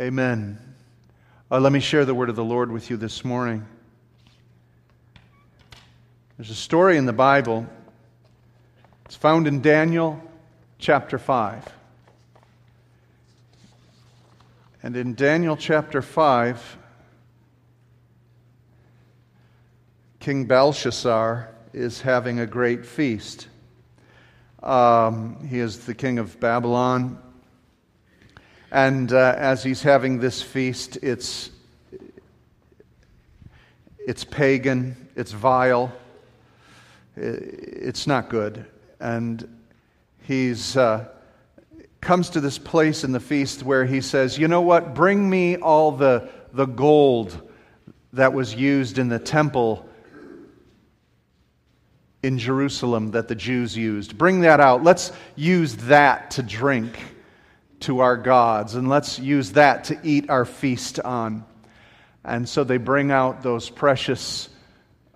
Amen. Uh, let me share the word of the Lord with you this morning. There's a story in the Bible. It's found in Daniel chapter 5. And in Daniel chapter 5, King Belshazzar is having a great feast. Um, he is the king of Babylon. And uh, as he's having this feast, it's, it's pagan, it's vile, it's not good. And he's uh, comes to this place in the feast where he says, You know what? Bring me all the, the gold that was used in the temple in Jerusalem that the Jews used. Bring that out. Let's use that to drink to our gods, and let's use that to eat our feast on. And so they bring out those precious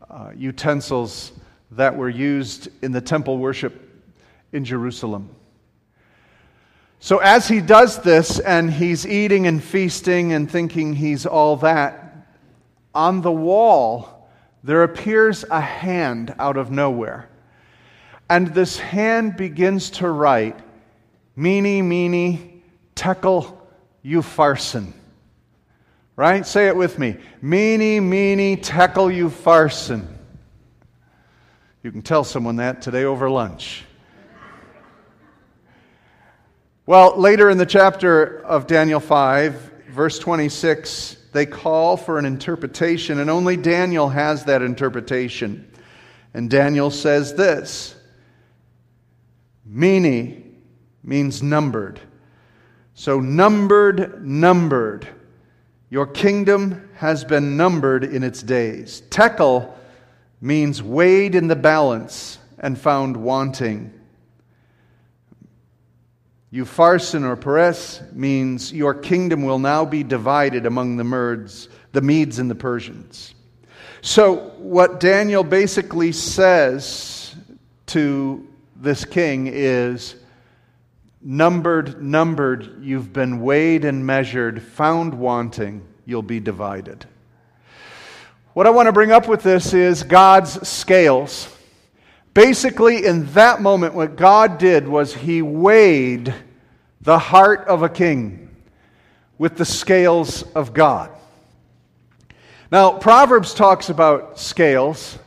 uh, utensils that were used in the temple worship in Jerusalem. So, as he does this and he's eating and feasting and thinking he's all that, on the wall there appears a hand out of nowhere. And this hand begins to write, Mene, mene, tekel upharsin. Right? Say it with me. Mene, mene, tekel upharsin. You can tell someone that today over lunch. Well, later in the chapter of Daniel 5, verse 26, they call for an interpretation, and only Daniel has that interpretation. And Daniel says this Mene means numbered. So, numbered, numbered. Your kingdom has been numbered in its days. Tekel means weighed in the balance and found wanting. Upharsin or Peres means your kingdom will now be divided among the Medes, the Medes and the Persians. So, what Daniel basically says to this king is Numbered, numbered, you've been weighed and measured, found wanting, you'll be divided. What I want to bring up with this is God's scales. Basically, in that moment, what God did was He weighed the heart of a king with the scales of God. Now, Proverbs talks about scales,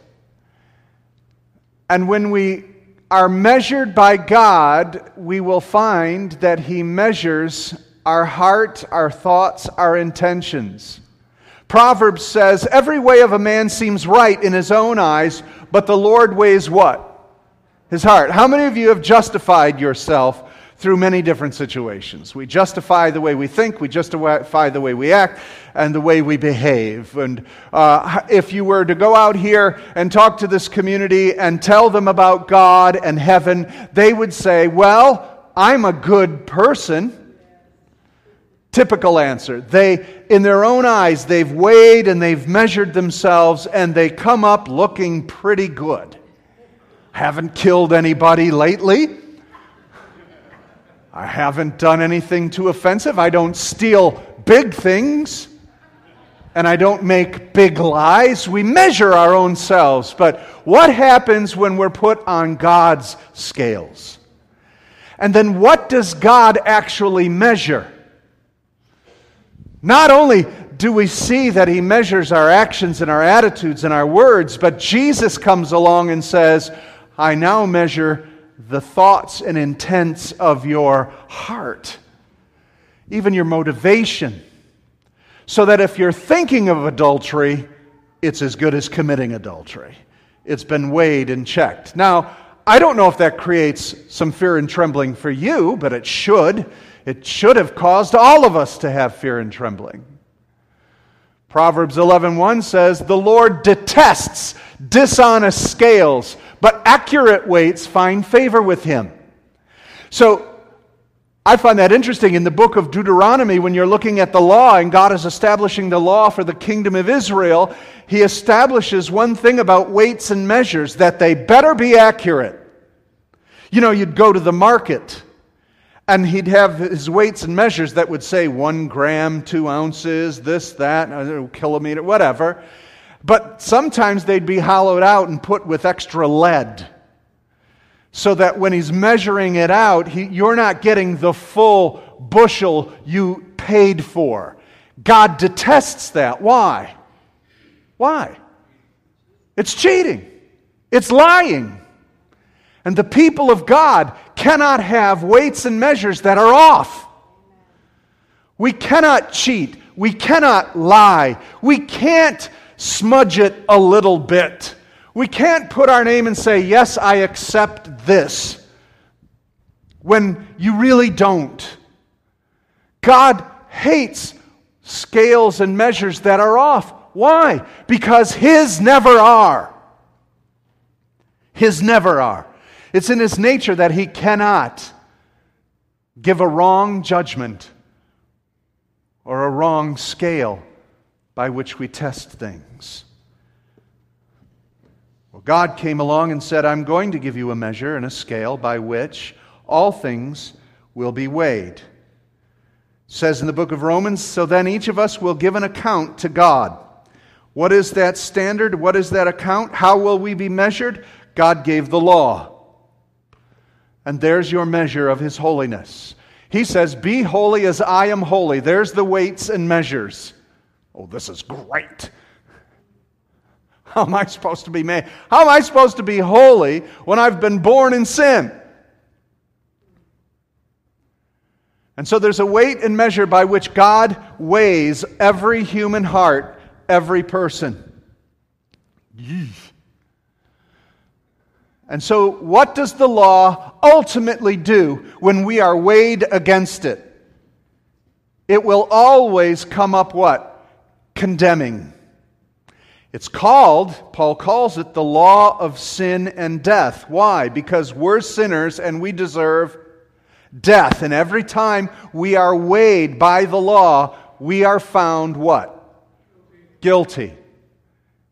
and when we are measured by God, we will find that He measures our heart, our thoughts, our intentions. Proverbs says, Every way of a man seems right in his own eyes, but the Lord weighs what? His heart. How many of you have justified yourself through many different situations. We justify the way we think, we justify the way we act, and the way we behave. And uh, if you were to go out here and talk to this community and tell them about God and heaven, they would say, Well, I'm a good person. Typical answer. They, in their own eyes, they've weighed and they've measured themselves, and they come up looking pretty good. Haven't killed anybody lately I haven't done anything too offensive. I don't steal big things. And I don't make big lies. We measure our own selves. But what happens when we're put on God's scales? And then what does God actually measure? Not only do we see that He measures our actions and our attitudes and our words, but Jesus comes along and says, I now measure the thoughts and intents of your heart, even your motivation, so that if you're thinking of adultery, it's as good as committing adultery. It's been weighed and checked. Now, I don't know if that creates some fear and trembling for you, but it should. It should have caused all of us to have fear and trembling. Proverbs 11:1 says, "The Lord detests dishonest scales, but accurate weights find favor with him." So, I find that interesting in the book of Deuteronomy when you're looking at the law and God is establishing the law for the kingdom of Israel, he establishes one thing about weights and measures that they better be accurate. You know, you'd go to the market And he'd have his weights and measures that would say one gram, two ounces, this, that, a kilometer, whatever. But sometimes they'd be hollowed out and put with extra lead. So that when he's measuring it out, he, you're not getting the full bushel you paid for. God detests that. Why? Why? It's cheating, it's lying. And the people of God cannot have weights and measures that are off. We cannot cheat. We cannot lie. We can't smudge it a little bit. We can't put our name and say, Yes, I accept this, when you really don't. God hates scales and measures that are off. Why? Because His never are. His never are. It's in his nature that he cannot give a wrong judgment or a wrong scale by which we test things. Well, God came along and said, I'm going to give you a measure and a scale by which all things will be weighed. It says in the book of Romans, so then each of us will give an account to God. What is that standard? What is that account? How will we be measured? God gave the law. And there's your measure of His holiness. He says, Be holy as I am holy. There's the weights and measures. Oh, this is great. How am I supposed to be made? How am I supposed to be holy when I've been born in sin? And so there's a weight and measure by which God weighs every human heart, every person. Yee. And so, what does the law ultimately do when we are weighed against it? It will always come up what? Condemning. It's called, Paul calls it, the law of sin and death. Why? Because we're sinners and we deserve death. And every time we are weighed by the law, we are found what? Guilty.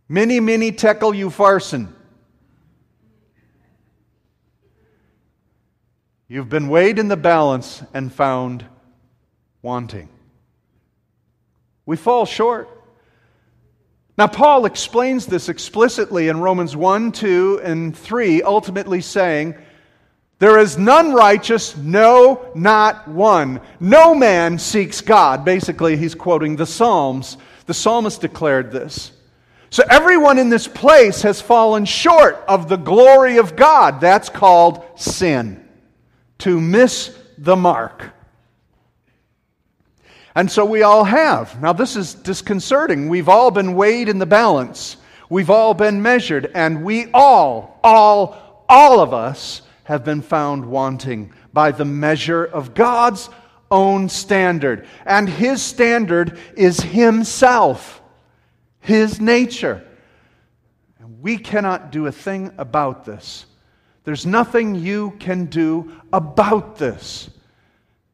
Mene, mene tekel upharsin. You've been weighed in the balance and found wanting. We fall short. Now, Paul explains this explicitly in Romans 1, 2, and 3, ultimately saying, There is none righteous, no, not one. No man seeks God. Basically, he's quoting the Psalms. The psalmist declared this. So, everyone in this place has fallen short of the glory of God. That's called sin to miss the mark. And so we all have. Now, this is disconcerting. We've all been weighed in the balance, we've all been measured, and we all, all, all of us have been found wanting by the measure of God's own standard. And His standard is Himself, His nature. And we cannot do a thing about this. There's nothing you can do about this.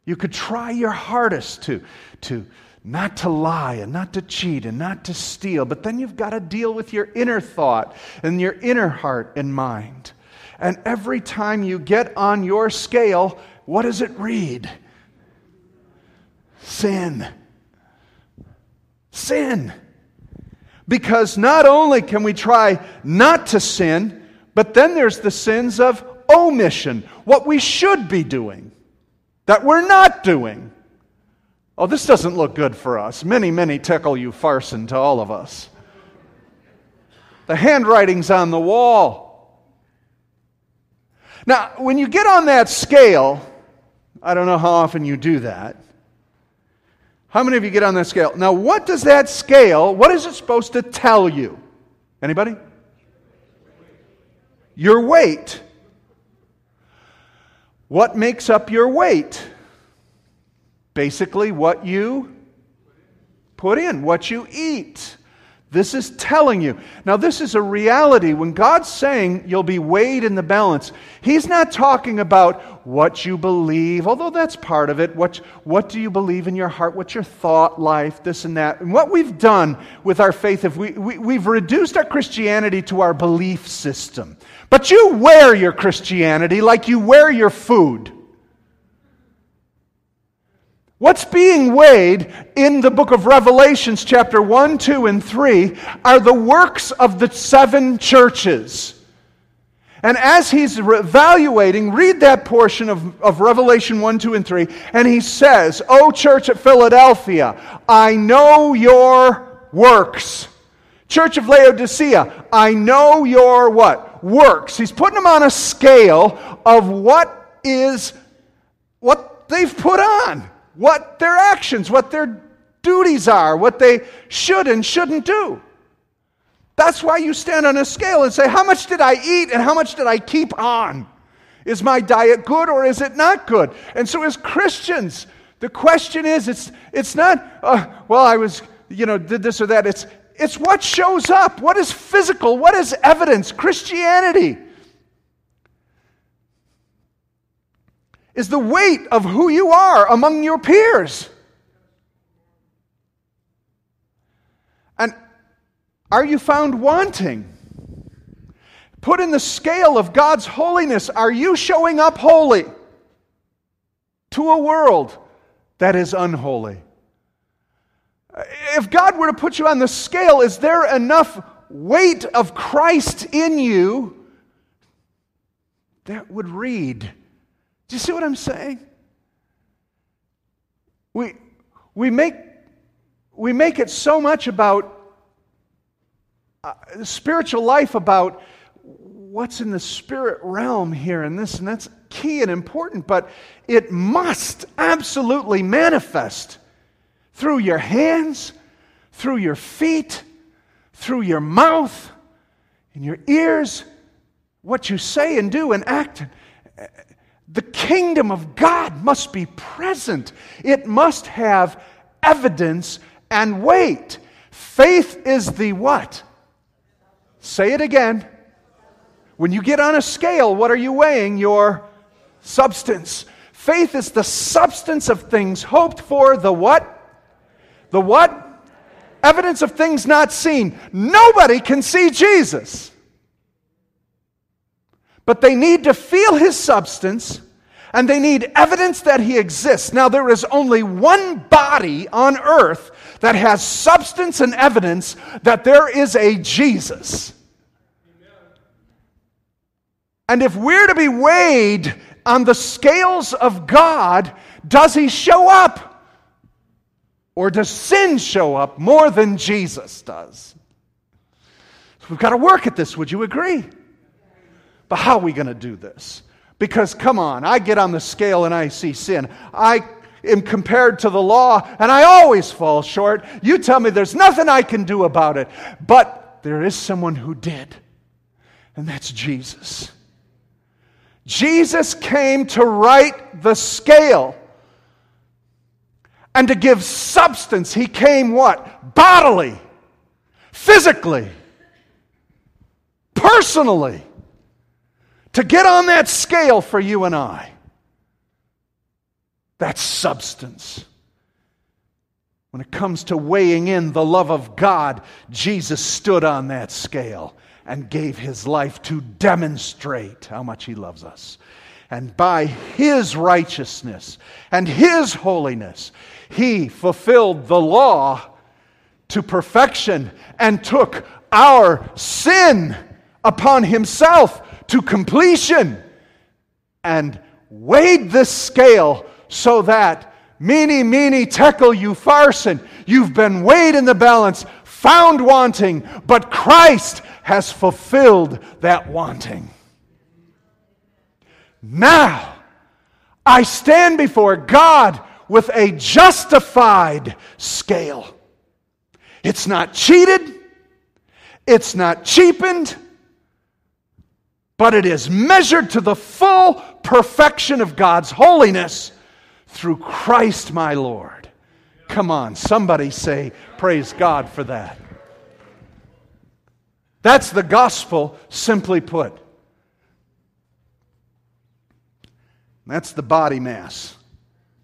You could try your hardest to, to not to lie and not to cheat and not to steal, but then you've got to deal with your inner thought and your inner heart and mind. And every time you get on your scale, what does it read? Sin. Sin. Because not only can we try not to sin, but then there's the sins of omission, what we should be doing, that we're not doing. Oh, this doesn't look good for us. Mene, mene tekel upharsin to all of us. The handwriting's on the wall. Now, when you get on that scale, I don't know how often you do that. How many of you get on that scale? Now, what does that scale, what is it supposed to tell you? Anybody? your weight. What makes up your weight? Basically, what you put in, what you eat. This is telling you. Now, this is a reality. When God's saying you'll be weighed in the balance, He's not talking about what you believe, although that's part of it. What, what do you believe in your heart? What's your thought life? This and that. And what we've done with our faith, if we, we, we've reduced our Christianity to our belief system. But you wear your Christianity like you wear your food. What's being weighed in the book of Revelations, chapter 1, 2, and 3, are the works of the seven churches. And as he's evaluating, read that portion of, of Revelation 1, 2, and 3, and he says, O church at Philadelphia, I know your works. Church of Laodicea, I know your what? Works. He's putting them on a scale of what is, what they've put on what their actions, what their duties are, what they should and shouldn't do. That's why you stand on a scale and say, How much did I eat and how much did I keep on? Is my diet good or is it not good? And so, as Christians, the question is it's, it's not, uh, well, I was, you know, did this or that. It's, it's what shows up. What is physical? What is evidence? Christianity. Is the weight of who you are among your peers. And are you found wanting? Put in the scale of God's holiness. Are you showing up holy to a world that is unholy? If God were to put you on the scale, is there enough weight of Christ in you that would read? Do you see what I'm saying? We, we, make, we make it so much about uh, spiritual life, about what's in the spirit realm here and this, and that's key and important, but it must absolutely manifest through your hands, through your feet, through your mouth, in your ears, what you say and do and act. The kingdom of God must be present, it must have evidence and weight. Faith is the what? Say it again. When you get on a scale, what are you weighing? Your substance. Faith is the substance of things hoped for, the what? The what? Evidence of things not seen. Nobody can see Jesus. But they need to feel his substance and they need evidence that he exists. Now, there is only one body on earth that has substance and evidence that there is a Jesus. And if we're to be weighed on the scales of God, does he show up? Or does sin show up more than Jesus does? So we've got to work at this, would you agree? But how are we going to do this? Because, come on, I get on the scale and I see sin. I am compared to the law and I always fall short. You tell me there's nothing I can do about it. But there is someone who did, and that's Jesus. Jesus came to right the scale and to give substance. He came what? Bodily, physically, personally to get on that scale for you and I. That's substance. When it comes to weighing in the love of God, Jesus stood on that scale and gave his life to demonstrate how much he loves us. And by his righteousness and his holiness, he fulfilled the law to perfection and took our sin upon himself to completion and weighed the scale so that mene, mene, tekel, upharsin, you've been weighed in the balance, found wanting, but Christ has fulfilled that wanting. Now, I stand before God with a justified scale. It's not cheated, it's not cheapened, but it is measured to the full perfection of God's holiness through Christ my Lord. Come on, somebody say, Praise God for that. That's the gospel, simply put. That's the body mass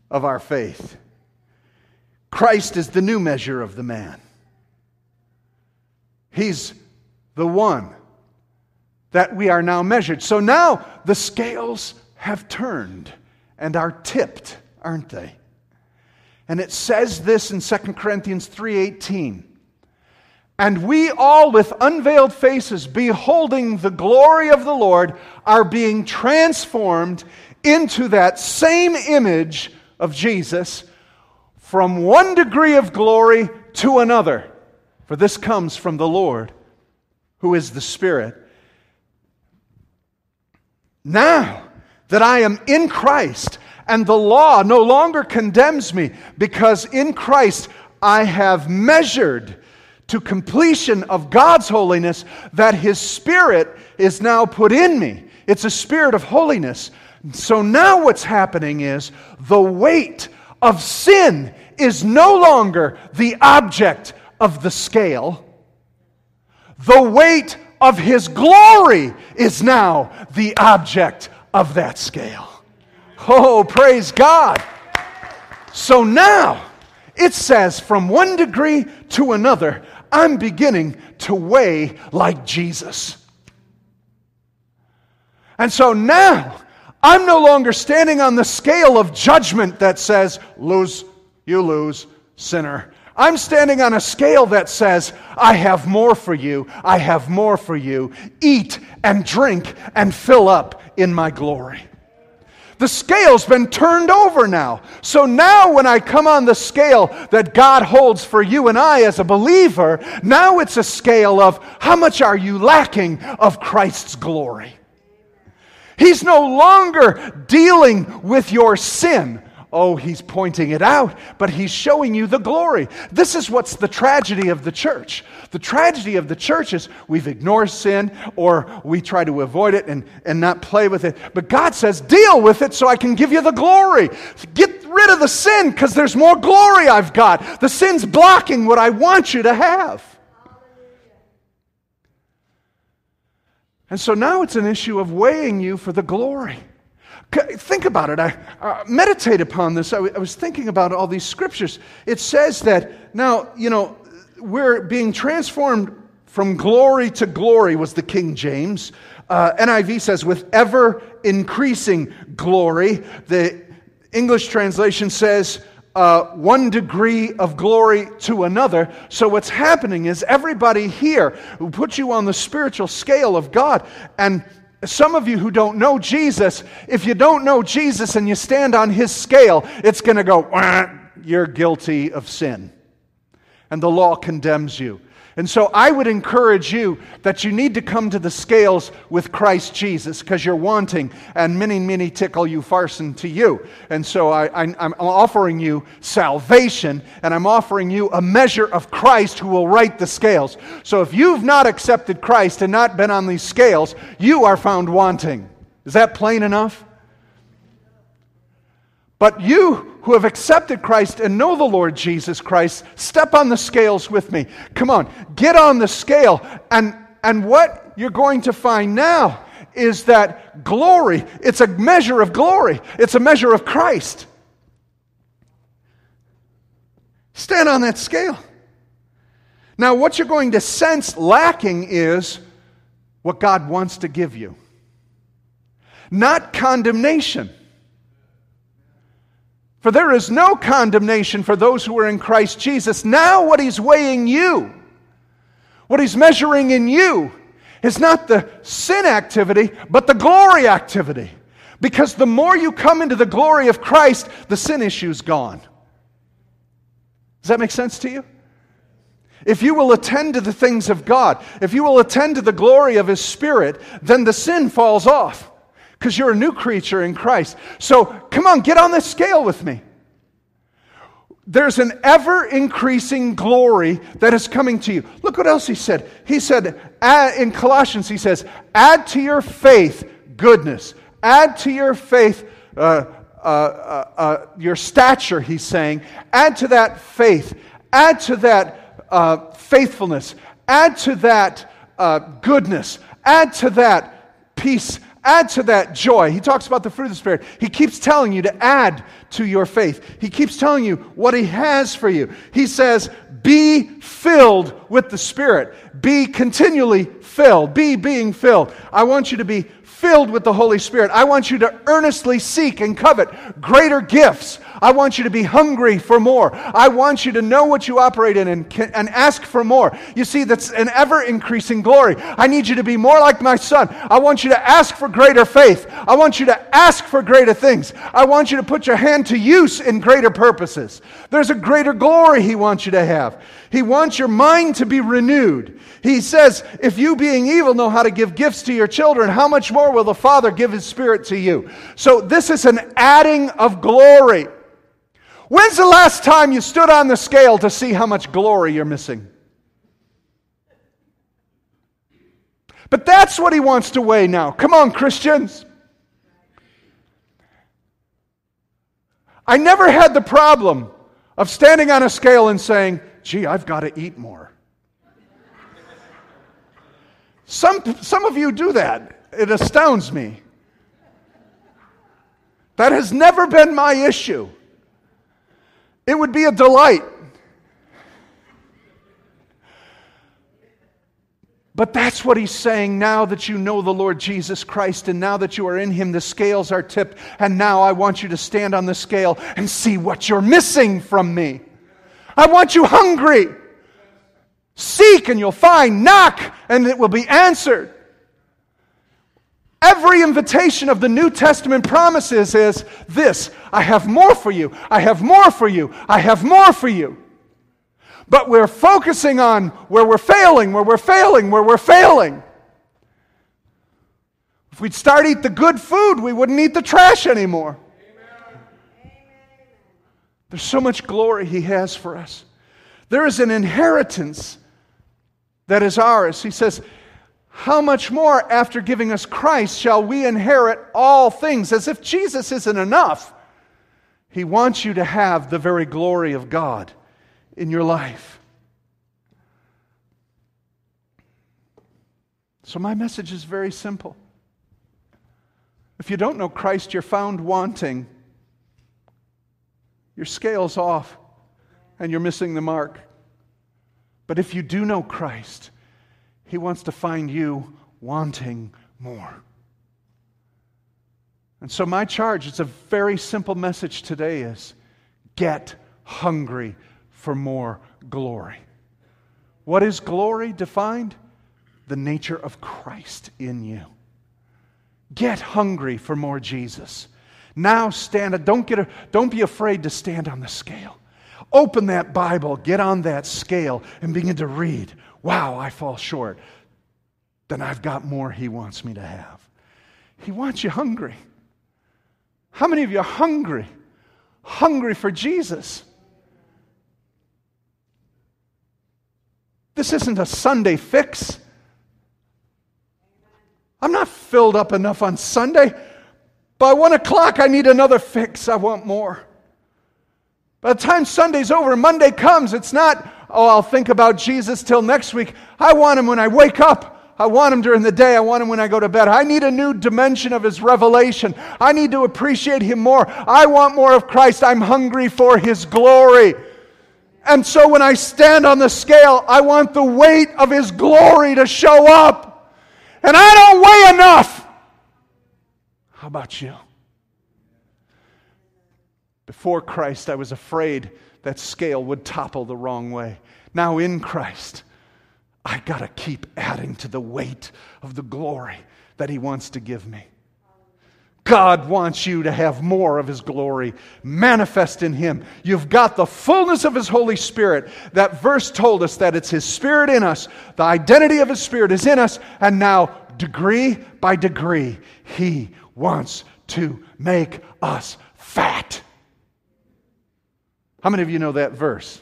of our faith. Christ is the new measure of the man. He's the one that we are now measured. So now the scales have turned and are tipped, aren't they? And it says this in 2 Corinthians 3:18. And we all with unveiled faces beholding the glory of the Lord are being transformed into that same image of Jesus from one degree of glory to another. For this comes from the Lord, who is the Spirit. Now that I am in Christ, and the law no longer condemns me, because in Christ I have measured to completion of God's holiness that His Spirit is now put in me. It's a spirit of holiness. So now what's happening is the weight of sin is no longer the object of the scale. The weight of his glory is now the object of that scale. Oh, praise God. So now it says, from one degree to another, I'm beginning to weigh like Jesus. And so now I'm no longer standing on the scale of judgment that says, lose, you lose, sinner. I'm standing on a scale that says, I have more for you, I have more for you. Eat and drink and fill up in my glory. The scale's been turned over now. So now, when I come on the scale that God holds for you and I as a believer, now it's a scale of how much are you lacking of Christ's glory? He's no longer dealing with your sin. Oh, he's pointing it out, but he's showing you the glory. This is what's the tragedy of the church. The tragedy of the church is we've ignored sin or we try to avoid it and, and not play with it. But God says, deal with it so I can give you the glory. Get rid of the sin because there's more glory I've got. The sin's blocking what I want you to have. And so now it's an issue of weighing you for the glory. Think about it. I uh, meditate upon this. I, w- I was thinking about all these scriptures. It says that now, you know, we're being transformed from glory to glory, was the King James. Uh, NIV says, with ever increasing glory. The English translation says, uh, one degree of glory to another. So, what's happening is everybody here who puts you on the spiritual scale of God, and some of you who don't know Jesus, if you don't know Jesus and you stand on his scale, it's going to go, you're guilty of sin. And the law condemns you. And so I would encourage you that you need to come to the scales with Christ Jesus because you're wanting, and mene, mene tekel upharsin to you. And so I, am offering you salvation, and I'm offering you a measure of Christ who will right the scales. So if you've not accepted Christ and not been on these scales, you are found wanting. Is that plain enough? But you who have accepted Christ and know the Lord Jesus Christ, step on the scales with me. Come on, get on the scale. And, and what you're going to find now is that glory, it's a measure of glory, it's a measure of Christ. Stand on that scale. Now, what you're going to sense lacking is what God wants to give you, not condemnation. For there is no condemnation for those who are in Christ Jesus. Now, what he's weighing you, what he's measuring in you, is not the sin activity, but the glory activity. Because the more you come into the glory of Christ, the sin issue is gone. Does that make sense to you? If you will attend to the things of God, if you will attend to the glory of His Spirit, then the sin falls off because you're a new creature in Christ. So come on, get on this scale with me. There's an ever increasing glory that is coming to you. Look what else he said. He said in Colossians, he says, add to your faith goodness, add to your faith. Uh, uh, uh, uh your stature, he's saying, add to that faith, add to that uh, faithfulness, add to that uh, goodness, add to that peace, Add to that joy. He talks about the fruit of the Spirit. He keeps telling you to add to your faith. He keeps telling you what He has for you. He says, Be filled with the Spirit. Be continually filled. Be being filled. I want you to be filled with the Holy Spirit. I want you to earnestly seek and covet greater gifts. I want you to be hungry for more. I want you to know what you operate in and, and ask for more. You see, that's an ever increasing glory. I need you to be more like my son. I want you to ask for greater faith. I want you to ask for greater things. I want you to put your hand to use in greater purposes. There's a greater glory he wants you to have. He wants your mind to be renewed. He says, if you being evil know how to give gifts to your children, how much more will the Father give his Spirit to you? So this is an adding of glory. When's the last time you stood on the scale to see how much glory you're missing? But that's what he wants to weigh now. Come on, Christians. I never had the problem of standing on a scale and saying, gee, I've got to eat more. Some, some of you do that. It astounds me. That has never been my issue. It would be a delight. But that's what he's saying now that you know the Lord Jesus Christ and now that you are in him, the scales are tipped. And now I want you to stand on the scale and see what you're missing from me. I want you hungry. Seek and you'll find. Knock and it will be answered. Every invitation of the New Testament promises is this I have more for you, I have more for you, I have more for you. But we're focusing on where we're failing, where we're failing, where we're failing. If we'd start eat the good food, we wouldn't eat the trash anymore. Amen. There's so much glory He has for us. There is an inheritance that is ours. He says, how much more, after giving us Christ, shall we inherit all things? As if Jesus isn't enough. He wants you to have the very glory of God in your life. So, my message is very simple. If you don't know Christ, you're found wanting. Your scale's off and you're missing the mark. But if you do know Christ, he wants to find you wanting more. And so, my charge, it's a very simple message today is get hungry for more glory. What is glory defined? The nature of Christ in you. Get hungry for more Jesus. Now stand, don't, get don't be afraid to stand on the scale. Open that Bible, get on that scale, and begin to read wow, I fall short, then I've got more He wants me to have. He wants you hungry. How many of you are hungry? Hungry for Jesus. This isn't a Sunday fix. I'm not filled up enough on Sunday. By one o'clock, I need another fix. I want more. By the time Sunday's over, Monday comes, it's not, oh, I'll think about Jesus till next week. I want him when I wake up. I want him during the day. I want him when I go to bed. I need a new dimension of his revelation. I need to appreciate him more. I want more of Christ. I'm hungry for his glory. And so when I stand on the scale, I want the weight of his glory to show up. And I don't weigh enough. How about you? Before Christ, I was afraid that scale would topple the wrong way. Now in Christ, I got to keep adding to the weight of the glory that He wants to give me. God wants you to have more of His glory manifest in Him. You've got the fullness of His Holy Spirit. That verse told us that it's His Spirit in us. The identity of His Spirit is in us. And now, degree by degree, He wants to make us. How many of you know that verse?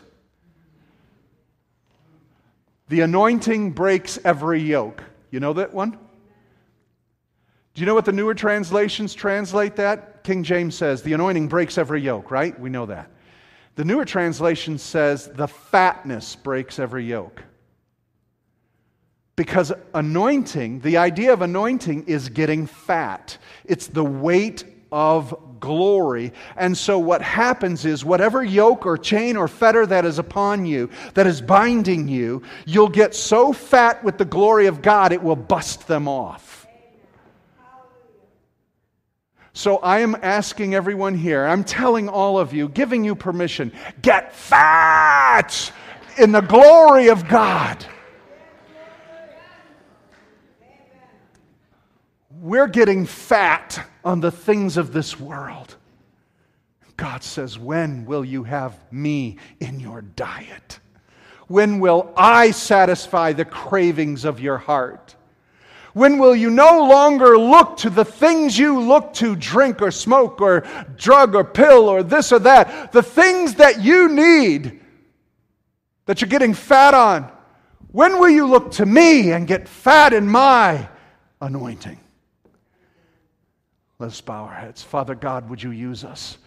The anointing breaks every yoke. You know that one? Do you know what the newer translations translate that? King James says, the anointing breaks every yoke, right? We know that. The newer translation says, the fatness breaks every yoke. Because anointing, the idea of anointing is getting fat. It's the weight of glory. And so, what happens is, whatever yoke or chain or fetter that is upon you, that is binding you, you'll get so fat with the glory of God, it will bust them off. So I am asking everyone here, I'm telling all of you, giving you permission, get fat in the glory of God. We're getting fat on the things of this world. God says, When will you have me in your diet? When will I satisfy the cravings of your heart? When will you no longer look to the things you look to drink or smoke or drug or pill or this or that? The things that you need that you're getting fat on. When will you look to me and get fat in my anointing? Let's bow our heads. Father God, would you use us?